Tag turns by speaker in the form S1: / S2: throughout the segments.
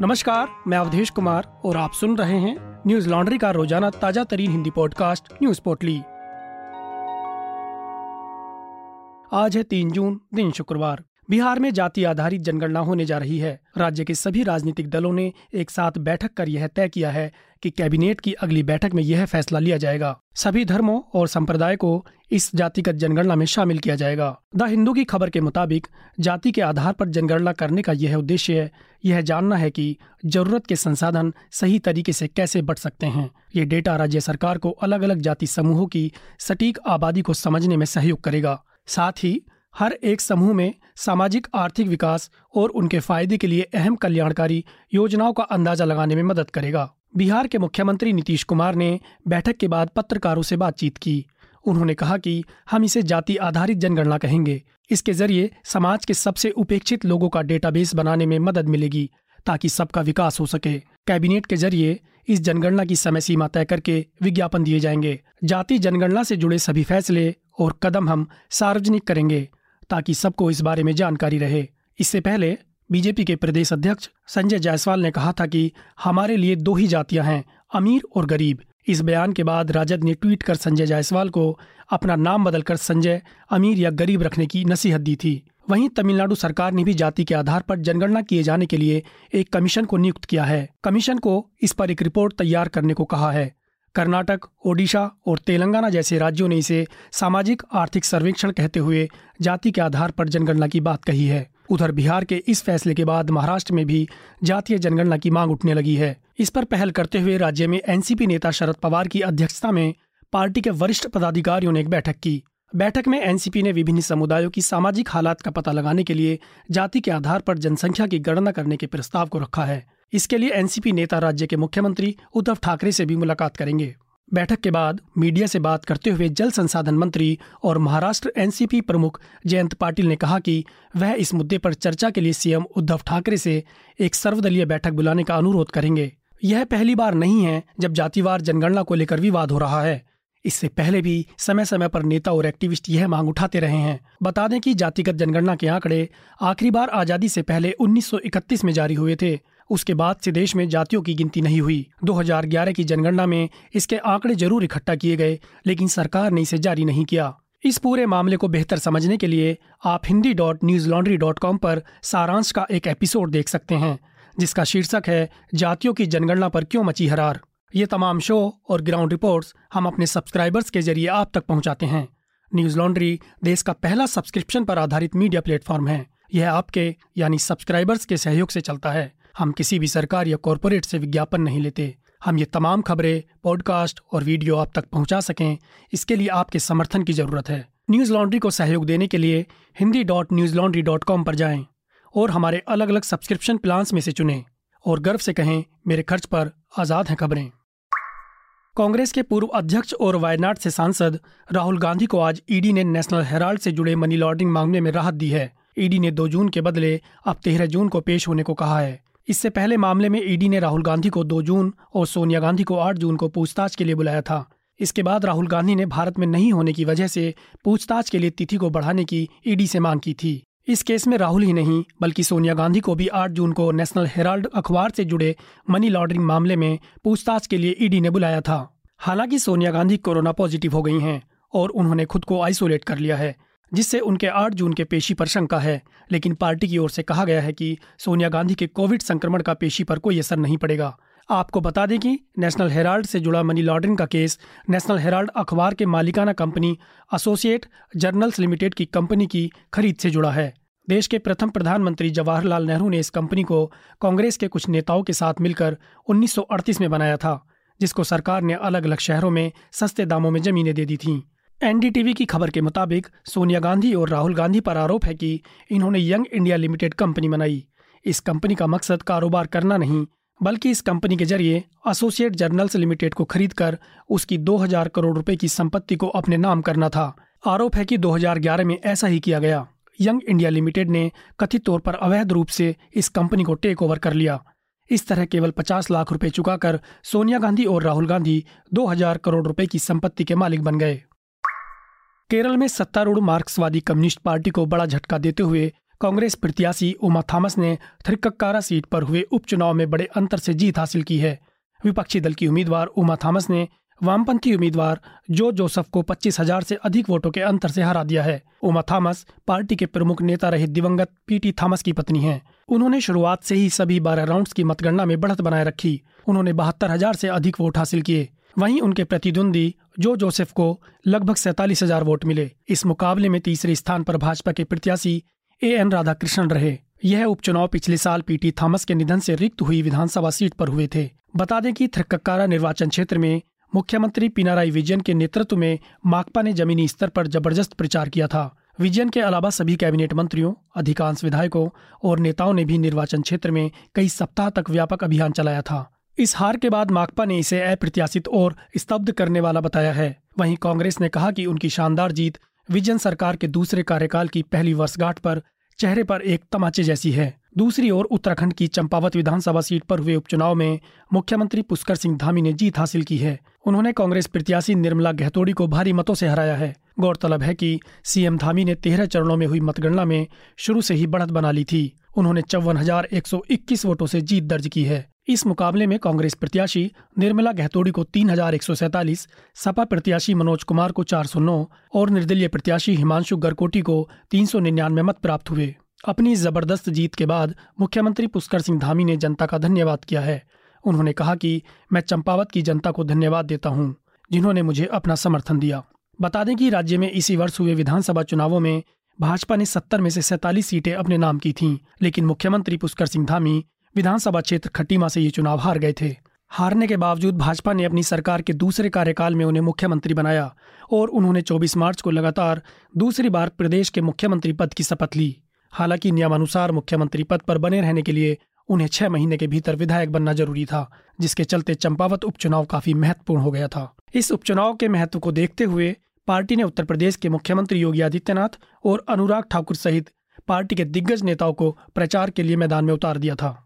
S1: नमस्कार, मैं अवधेश कुमार और आप सुन रहे हैं न्यूज़ लॉन्ड्री का रोज़ाना ताज़ा तरीन हिंदी पॉडकास्ट न्यूज़ पोटली आज है तीन जून, दिन शुक्रवार। बिहार में जाति आधारित जनगणना होने जा रही है। राज्य के सभी राजनीतिक दलों ने एक साथ बैठक कर यह तय किया है कि कैबिनेट की अगली बैठक में यह फैसला लिया जाएगा। सभी धर्मों और संप्रदाय को इस जातिगत जनगणना में शामिल किया जाएगा। द हिंदू की खबर के मुताबिक, जाति के आधार पर जनगणना करने का यह उद्देश्य है। यह जानना है कि ज़रूरत के संसाधन सही तरीके से कैसे बढ़ सकते हैं। ये डेटा राज्य सरकार को अलग अलग जाति समूहों की सटीक आबादी को समझने में सहयोग करेगा। साथ ही, हर एक समूह में सामाजिक, आर्थिक विकास और उनके फ़ायदे के लिए अहम कल्याणकारी योजनाओं का अंदाज़ा लगाने में मदद करेगा। बिहार के मुख्यमंत्री नीतीश कुमार ने बैठक के बाद पत्रकारों से बातचीत की। उन्होंने कहा कि हम इसे जाति आधारित जनगणना कहेंगे। इसके ज़रिए समाज के सबसे उपेक्षित लोगों का डेटाबेस बनाने में मदद मिलेगी, ताकि सबका विकास हो सके। कैबिनेट के ज़रिए इस जनगणना की समय सीमा तय करके विज्ञापन दिए जाएँगे। जाति जनगणना से जुड़े सभी फैसले और कदम हम सार्वजनिक करेंगे, ताकि सबको इस बारे में जानकारी रहे। इससे पहले बीजेपी के प्रदेश अध्यक्ष संजय जायसवाल ने कहा था कि हमारे लिए दो ही जातियाँ हैं, अमीर और गरीब। इस बयान के बाद राजद ने ट्वीट कर संजय जायसवाल को अपना नाम बदलकर संजय, अमीर या गरीब रखने की नसीहत दी थी। वहीं तमिलनाडु सरकार ने भी जाति के आधार पर जनगणना किए जाने के लिए एक कमीशन को नियुक्त किया है। कमीशन को इस पर एक रिपोर्ट तैयार करने को कहा है। कर्नाटक, ओडिशा और तेलंगाना जैसे राज्यों ने इसे सामाजिक आर्थिक सर्वेक्षण कहते हुए जाति के आधार पर जनगणना की बात कही है। उधर बिहार के इस फैसले के बाद महाराष्ट्र में भी जातीय जनगणना की मांग उठने लगी है। इस पर पहल करते हुए राज्य में एनसीपी नेता शरद पवार की अध्यक्षता में पार्टी के वरिष्ठ पदाधिकारियों ने एक बैठक की। बैठक में एनसीपी ने विभिन्न समुदायों की सामाजिक हालात का पता लगाने के लिए जाति के आधार पर जनसंख्या की गणना करने के प्रस्ताव को रखा है। इसके लिए एनसीपी नेता राज्य के मुख्यमंत्री उद्धव ठाकरे से भी मुलाकात करेंगे। बैठक के बाद मीडिया से बात करते हुए जल संसाधन मंत्री और महाराष्ट्र एनसीपी प्रमुख जयंत पाटिल ने कहा कि वह इस मुद्दे पर चर्चा के लिए सीएम उद्धव ठाकरे से एक सर्वदलीय बैठक बुलाने का अनुरोध करेंगे। यह पहली बार नहीं है जब जातिवार जनगणना को लेकर विवाद हो रहा है। इससे पहले भी समय समय पर नेता और एक्टिविस्ट यह मांग उठाते रहे हैं। बता दें कि जातिगत जनगणना के आंकड़े आखिरी बार आज़ादी से पहले 1931 में जारी हुए थे। उसके बाद से देश में जातियों की गिनती नहीं हुई। 2011 की जनगणना में इसके आंकड़े ज़रूर इकट्ठा किए गए, लेकिन सरकार ने इसे जारी नहीं किया। इस पूरे मामले को बेहतर समझने के लिए आप Hindi dot Newslaundry dot com पर सारांश का एक एपिसोड देख सकते हैं, जिसका शीर्षक है, जातियों की जनगणना पर क्यों मची हरार? ये तमाम शो और ग्राउंड रिपोर्ट्स हम अपने सब्सक्राइबर्स के ज़रिए आप तक पहुंचाते हैं। न्यूज़ लॉन्ड्री देश का पहला सब्सक्रिप्शन पर आधारित मीडिया प्लेटफॉर्म है। यह आपके, यानी सब्सक्राइबर्स के सहयोग से चलता है। हम किसी भी सरकार या कॉरपोरेट से विज्ञापन नहीं लेते। हम ये तमाम खबरें, पॉडकास्ट और वीडियो आप तक पहुँचा सकें। इसके लिए आपके समर्थन की ज़रूरत है। न्यूज़ लॉन्ड्री को सहयोग देने के लिए Hindi dot Newslaundry dot com पर जाएँ और हमारे अलग अलग सब्सक्रिप्शन प्लान्स में से चुनें और गर्व से कहें, मेरे खर्च पर आज़ाद हैं खबरें। कांग्रेस के पूर्व अध्यक्ष और वायनाड से सांसद राहुल गांधी को आज ईडी ने नेशनल हेराल्ड से जुड़े मनी लॉन्ड्रिंग मामले में राहत दी है। ईडी ने दो जून के बदले अब तेरह जून को पेश होने को कहा है। इससे पहले मामले में ईडी ने राहुल गांधी को 2 जून और सोनिया गांधी को 8 जून को पूछताछ के लिए बुलाया था। इसके बाद राहुल गांधी ने भारत में नहीं होने की वजह से पूछताछ के लिए तिथि को बढ़ाने की ईडी से मांग की थी। इस केस में राहुल ही नहीं, बल्कि सोनिया गांधी को भी 8 जून को नेशनल हेराल्ड अखबार से जुड़े मनी लॉन्ड्रिंग मामले में पूछताछ के लिए ईडी ने बुलाया था। हालाँकि सोनिया गांधी कोरोना पॉजिटिव हो गई हैं और उन्होंने खुद को आइसोलेट कर लिया है। जिससे उनके 8 जून के पेशी पर शंका है, लेकिन पार्टी की ओर से कहा गया है कि सोनिया गांधी के कोविड संक्रमण का पेशी पर कोई असर नहीं पड़ेगा। आपको बता दें कि नेशनल हेराल्ड से जुड़ा मनी लॉन्ड्रिंग का केस नेशनल हेराल्ड अखबार के मालिकाना कंपनी एसोसिएट जर्नल्स लिमिटेड की कंपनी की खरीद से जुड़ा है। देश के प्रथम प्रधानमंत्री जवाहरलाल नेहरू ने इस कंपनी को कांग्रेस के कुछ नेताओं के साथ मिलकर 1938 में बनाया था, जिसको सरकार ने अलग अलग शहरों में सस्ते दामों में जमीनें दे दी थीं। एनडीटीवी की खबर के मुताबिक सोनिया गांधी और राहुल गांधी पर आरोप है कि इन्होंने यंग इंडिया लिमिटेड कंपनी बनाई। इस कंपनी का मकसद कारोबार करना नहीं, बल्कि इस कंपनी के ज़रिए एसोसिएट जर्नल्स लिमिटेड को खरीदकर उसकी 2000 करोड़ रुपए की संपत्ति को अपने नाम करना था। आरोप है कि 2011 में ऐसा ही किया गया। यंग इंडिया लिमिटेड ने कथित तौर पर अवैध रूप से इस कंपनी को टेक ओवर कर लिया। इस तरह केवल 50 लाख रुपए चुकाकर सोनिया गांधी और राहुल गांधी 2000 करोड़ रुपए की संपत्ति के मालिक बन गए। केरल में सत्तारूढ़ मार्क्सवादी कम्युनिस्ट पार्टी को बड़ा झटका देते हुए कांग्रेस प्रत्याशी उमा थॉमस ने थ्रिक्कारा सीट पर हुए उपचुनाव में बड़े अंतर से जीत हासिल की है। विपक्षी दल की उम्मीदवार उमा थॉमस ने वामपंथी उम्मीदवार जो जोसफ को पच्चीस हज़ार से अधिक वोटों के अंतर से हरा दिया है। उमा थॉमस पार्टी के प्रमुख नेता रहे दिवंगत पीटी थॉमस की पत्नी हैं। उन्होंने शुरुआत से ही सभी बारह राउंड्स की मतगणना में बढ़त बनाए रखी। उन्होंने बहत्तर हज़ार से अधिक वोट हासिल किए। वहीं उनके प्रतिद्वंदी जो जोसेफ को लगभग सैतालीस हज़ार वोट मिले, इस मुकाबले में तीसरे स्थान पर भाजपा के प्रत्याशी ए एन राधाकृष्णन रहे। यह उपचुनाव पिछले साल पीटी थॉमस के निधन से रिक्त हुई विधानसभा सीट पर हुए थे। बता दें कि थ्रक्कारा निर्वाचन क्षेत्र में मुख्यमंत्री पिनाराई विजयन के नेतृत्व में माकपा ने जमीनी स्तर पर ज़बरदस्त प्रचार किया था। विजयन के अलावा सभी कैबिनेट मंत्रियों, अधिकांश विधायकों और नेताओं ने भी निर्वाचन क्षेत्र में कई सप्ताह तक व्यापक अभियान चलाया था। इस हार के बाद माकपा ने इसे अप्रत्याशित और स्तब्ध करने वाला बताया है। वहीं कांग्रेस ने कहा कि उनकी शानदार जीत विजन सरकार के दूसरे कार्यकाल की पहली वर्षगांठ पर चेहरे पर एक तमाचे जैसी है। दूसरी ओर उत्तराखंड की चंपावत विधानसभा सीट पर हुए उपचुनाव में मुख्यमंत्री पुष्कर सिंह धामी ने जीत हासिल की है। उन्होंने कांग्रेस प्रत्याशी निर्मला गहतोड़ी को भारी मतों से हराया है। गौरतलब है कि सीएम धामी ने तेरह चरणों में हुई मतगणना में शुरू से ही बढ़त बना ली थी। उन्होंने चौवन हज़ार एक सौ इक्कीस वोटों से जीत दर्ज की है। इस मुकाबले में कांग्रेस प्रत्याशी निर्मला गहतोड़ी को तीन हज़ार एक सौ सपा प्रत्याशी मनोज कुमार को चार सौ नौ और निर्दलीय प्रत्याशी हिमांशु गरकोटी को तीन सौ निन्यानवे मत प्राप्त हुए। अपनी ज़बरदस्त जीत के बाद मुख्यमंत्री पुष्कर सिंह धामी ने जनता का धन्यवाद किया है। उन्होंने कहा कि मैं चंपावत की जनता को धन्यवाद देता हूँ, जिन्होंने मुझे अपना समर्थन दिया। बता दें कि राज्य में इसी वर्ष हुए विधानसभा चुनावों में भाजपा ने सत्तर में से सैतालीस सीटें अपने नाम की थीं, लेकिन मुख्यमंत्री पुष्कर सिंह धामी विधानसभा क्षेत्र खटीमा से ये चुनाव हार गए थे। हारने के बावजूद भाजपा ने अपनी सरकार के दूसरे कार्यकाल में उन्हें मुख्यमंत्री बनाया और उन्होंने 24 मार्च को लगातार दूसरी बार प्रदेश के मुख्यमंत्री पद की शपथ ली। हालाँकि नियमानुसार मुख्यमंत्री पद पर बने रहने के लिए उन्हें छह महीने के भीतर विधायक बनना ज़रूरी था, जिसके चलते चंपावत उपचुनाव काफ़ी महत्वपूर्ण हो गया था। इस उपचुनाव के महत्व को देखते हुए पार्टी ने उत्तर प्रदेश के मुख्यमंत्री योगी आदित्यनाथ और अनुराग ठाकुर सहित पार्टी के दिग्गज नेताओं को प्रचार के लिए मैदान में उतार दिया था।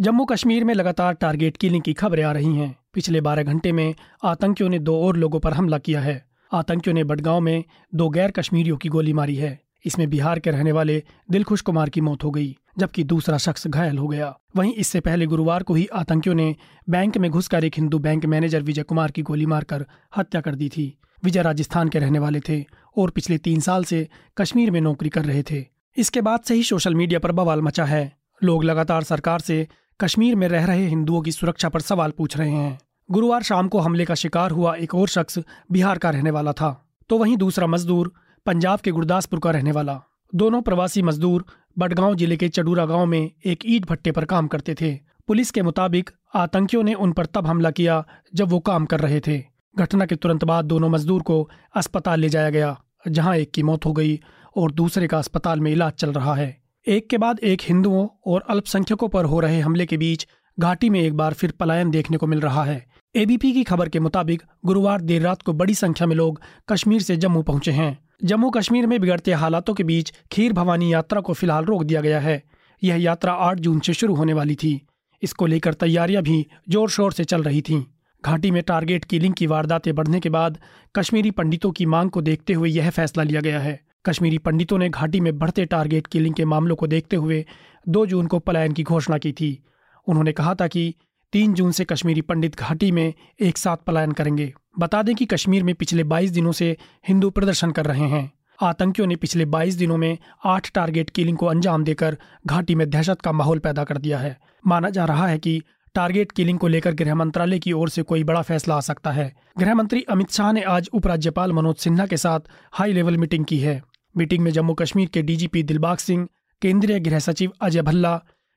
S1: जम्मू कश्मीर में लगातार टारगेट किलिंग की खबरें आ रही हैं। पिछले बारह घंटे में आतंकियों ने दो और लोगों पर हमला किया है। आतंकियों ने बडगांव में दो गैर कश्मीरियों की गोली मारी है। इसमें बिहार के रहने वाले दिलखुश कुमार की मौत हो गई, जबकि दूसरा शख्स घायल हो गया। वहीं इससे पहले गुरुवार को ही आतंकियों ने बैंक में घुसकर एक हिंदू बैंक मैनेजर विजय कुमार की गोली मारकर हत्या कर दी थी। विजय राजस्थान के रहने वाले थे और पिछले तीन साल से कश्मीर में नौकरी कर रहे थे। इसके बाद से ही सोशल मीडिया पर बवाल मचा है। लोग लगातार सरकार से कश्मीर में रह रहे हिंदुओं की सुरक्षा पर सवाल पूछ रहे हैं। गुरुवार शाम को हमले का शिकार हुआ एक और शख्स बिहार का रहने वाला था। तो वहीं दूसरा मजदूर पंजाब के गुरदासपुर का रहने वाला। दोनों प्रवासी मजदूर बडगांव ज़िले के चडूरा गाँव में एक ईट भट्टे पर काम करते थे। पुलिस के मुताबिक आतंकियों ने उन पर तब हमला किया जब वो काम कर रहे थे। घटना के तुरंत बाद दोनों मजदूर को अस्पताल ले जाया गया, जहाँ एक की मौत हो गई और दूसरे का अस्पताल में इलाज चल रहा है। एक के बाद एक हिंदुओं और अल्पसंख्यकों पर हो रहे हमले के बीच घाटी में एक बार फिर पलायन देखने को मिल रहा है। एबीपी की खबर के मुताबिक गुरुवार देर रात को बड़ी संख्या में लोग कश्मीर से जम्मू पहुँचे हैं। जम्मू कश्मीर में बिगड़ते हालातों के बीच खीर भवानी यात्रा को फ़िलहाल रोक दिया गया है। यह यात्रा आठ जून से शुरू होने वाली थी। इसको लेकर तैयारियाँ भी ज़ोर शोर से चल रही थीं। घाटी में टारगेट किलिंग की वारदातें बढ़ने के बाद कश्मीरी पंडितों की मांग को देखते हुए यह फैसला लिया गया है। कश्मीरी पंडितों ने घाटी में बढ़ते टारगेट किलिंग के मामलों को देखते हुए दो जून को पलायन की घोषणा की थी। उन्होंने कहा था कि तीन जून से कश्मीरी पंडित घाटी में एक साथ पलायन करेंगे। बता दें कि कश्मीर में पिछले 22 दिनों से हिंदू प्रदर्शन कर रहे हैं। आतंकियों ने पिछले 22 दिनों में आठ टारगेट किलिंग को अंजाम देकर घाटी में दहशत का माहौल पैदा कर दिया है। माना जा रहा है कि टारगेट किलिंग को लेकर गृह मंत्रालय की ओर से कोई बड़ा फैसला आ सकता है। गृह मंत्री अमित शाह ने आज उपराज्यपाल मनोज सिन्हा के साथ हाई लेवल मीटिंग की है। मीटिंग में जम्मू कश्मीर के डीजीपी दिलबाग सिंह, केंद्रीय गृह सचिव अजय भल्ला,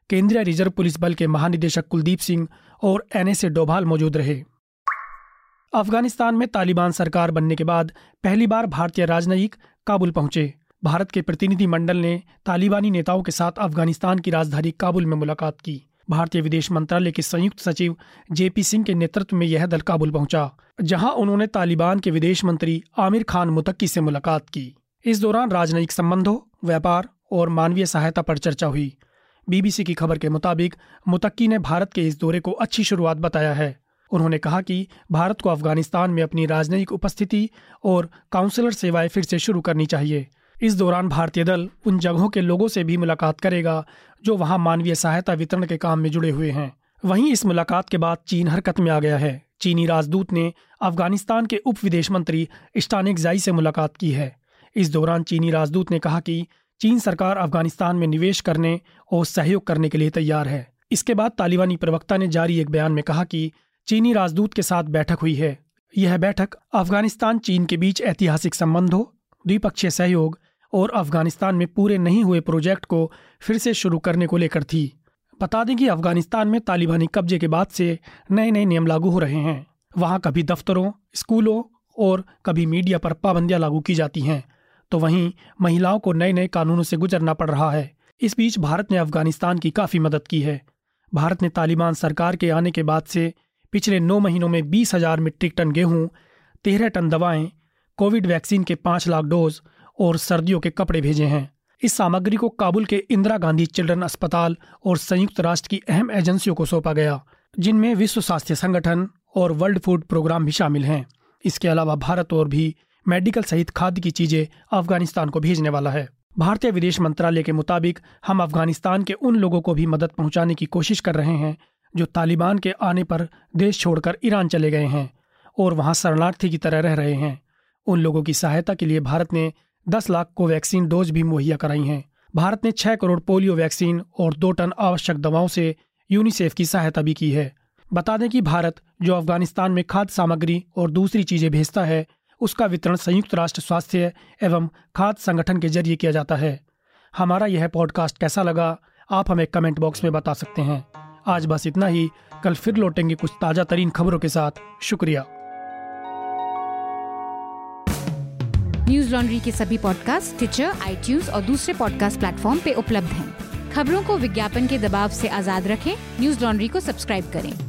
S1: केंद्रीय रिज़र्व पुलिस बल के महानिदेशक कुलदीप सिंह और एनएसए डोभाल मौजूद रहे। अफ़गानिस्तान में तालिबान सरकार बनने के बाद पहली बार भारतीय राजनयिक काबुल पहुँचे। भारत के प्रतिनिधि मंडल ने तालिबानी नेताओं के साथ अफ़गानिस्तान की राजधानी काबुल में मुलाकात की। भारतीय विदेश मंत्रालय के संयुक्त सचिव जेपी सिंह के नेतृत्व में यह दल काबुल पहुँचा, जहाँ उन्होंने तालिबान के विदेश मंत्री आमिर खान मुतक्की से मुलाकात की। इस दौरान राजनयिक संबंधों, व्यापार और मानवीय सहायता पर चर्चा हुई। बीबीसी की खबर के मुताबिक मुतक्की ने भारत के इस दौरे को अच्छी शुरुआत बताया है। उन्होंने कहा कि भारत को अफ़गानिस्तान में अपनी राजनयिक उपस्थिति और काउंसलर सेवाएँ फिर से शुरू करनी चाहिए। इस दौरान भारतीय दल उन जगहों के लोगों से भी मुलाकात करेगा जो वहाँ मानवीय सहायता वितरण के काम में जुड़े हुए हैं। वहीं इस मुलाकात के बाद चीन हरकत में आ गया है। चीनी राजदूत ने अफ़गानिस्तान के उप विदेश मंत्री स्टानिक जाई से मुलाकात की है। इस दौरान चीनी राजदूत ने कहा कि चीन सरकार अफ़गानिस्तान में निवेश करने और सहयोग करने के लिए तैयार है। इसके बाद तालिबानी प्रवक्ता ने जारी एक बयान में कहा कि चीनी राजदूत के साथ बैठक हुई है। यह बैठक अफ़गानिस्तान चीन के बीच ऐतिहासिक संबंधों, द्विपक्षीय सहयोग और अफ़गानिस्तान में पूरे नहीं हुए प्रोजेक्ट को फिर से शुरू करने को लेकर थी। बता दें कि अफ़गानिस्तान में तालिबानी कब्जे के बाद से नए नए नियम लागू हो रहे हैं। वहाँ कभी दफ्तरों, स्कूलों और कभी मीडिया पर पाबंदियाँ लागू की जाती हैं। तो वहीं महिलाओं को नए नए कानूनों से गुजरना पड़ रहा है। इस बीच भारत ने अफ़गानिस्तान की काफ़ी मदद की है। भारत ने तालिबान सरकार के आने के बाद से पिछले नौ महीनों में बीस हज़ार मीट्रिक टन गेहूँ, तेरह टन दवाएँ, कोविड वैक्सीन के पाँच लाख डोज और सर्दियों के कपड़े भेजे हैं। इस सामग्री को काबुल के इंदिरा गांधी चिल्ड्रन अस्पताल और संयुक्त राष्ट्र की अहम एजेंसियों को सौंपा गया, जिनमें विश्व स्वास्थ्य संगठन और वर्ल्ड फ़ूड प्रोग्राम भी शामिल हैं। इसके अलावा भारत और भी मेडिकल सहित खाद्य की चीज़ें अफ़गानिस्तान को भेजने वाला है। भारतीय विदेश मंत्रालय के मुताबिक, हम अफ़गानिस्तान के उन लोगों को भी मदद पहुँचाने की कोशिश कर रहे हैं, जो तालिबान के आने पर देश छोड़कर ईरान चले गए हैं और वहाँ शरणार्थी की तरह रह रहे हैं। उन लोगों की सहायता के लिए भारत ने 10 लाख को वैक्सीन डोज भी मुहैया कराई हैं। भारत ने 6 करोड़ पोलियो वैक्सीन और दो टन आवश्यक दवाओं से यूनिसेफ की सहायता भी की है। बता दें कि भारत, जो अफ़गानिस्तान में खाद्य सामग्री और दूसरी चीज़ें भेजता है उसका वितरण संयुक्त राष्ट्र स्वास्थ्य एवं खाद्य संगठन के ज़रिए किया जाता है। हमारा यह पॉडकास्ट कैसा लगा, आप हमें कमेंट बॉक्स में बता सकते हैं। आज बस इतना ही। कल फिर लौटेंगे कुछ ताज़ा तरीन खबरों के साथ। शुक्रिया।
S2: न्यूज़ लॉन्ड्री के सभी पॉडकास्ट ट्विटर आई और दूसरे पॉडकास्ट प्लेटफॉर्म पे उपलब्ध हैं। खबरों को विज्ञापन के दबाव से आज़ाद रखें। न्यूज़ लॉन्ड्री को सब्सक्राइब करें।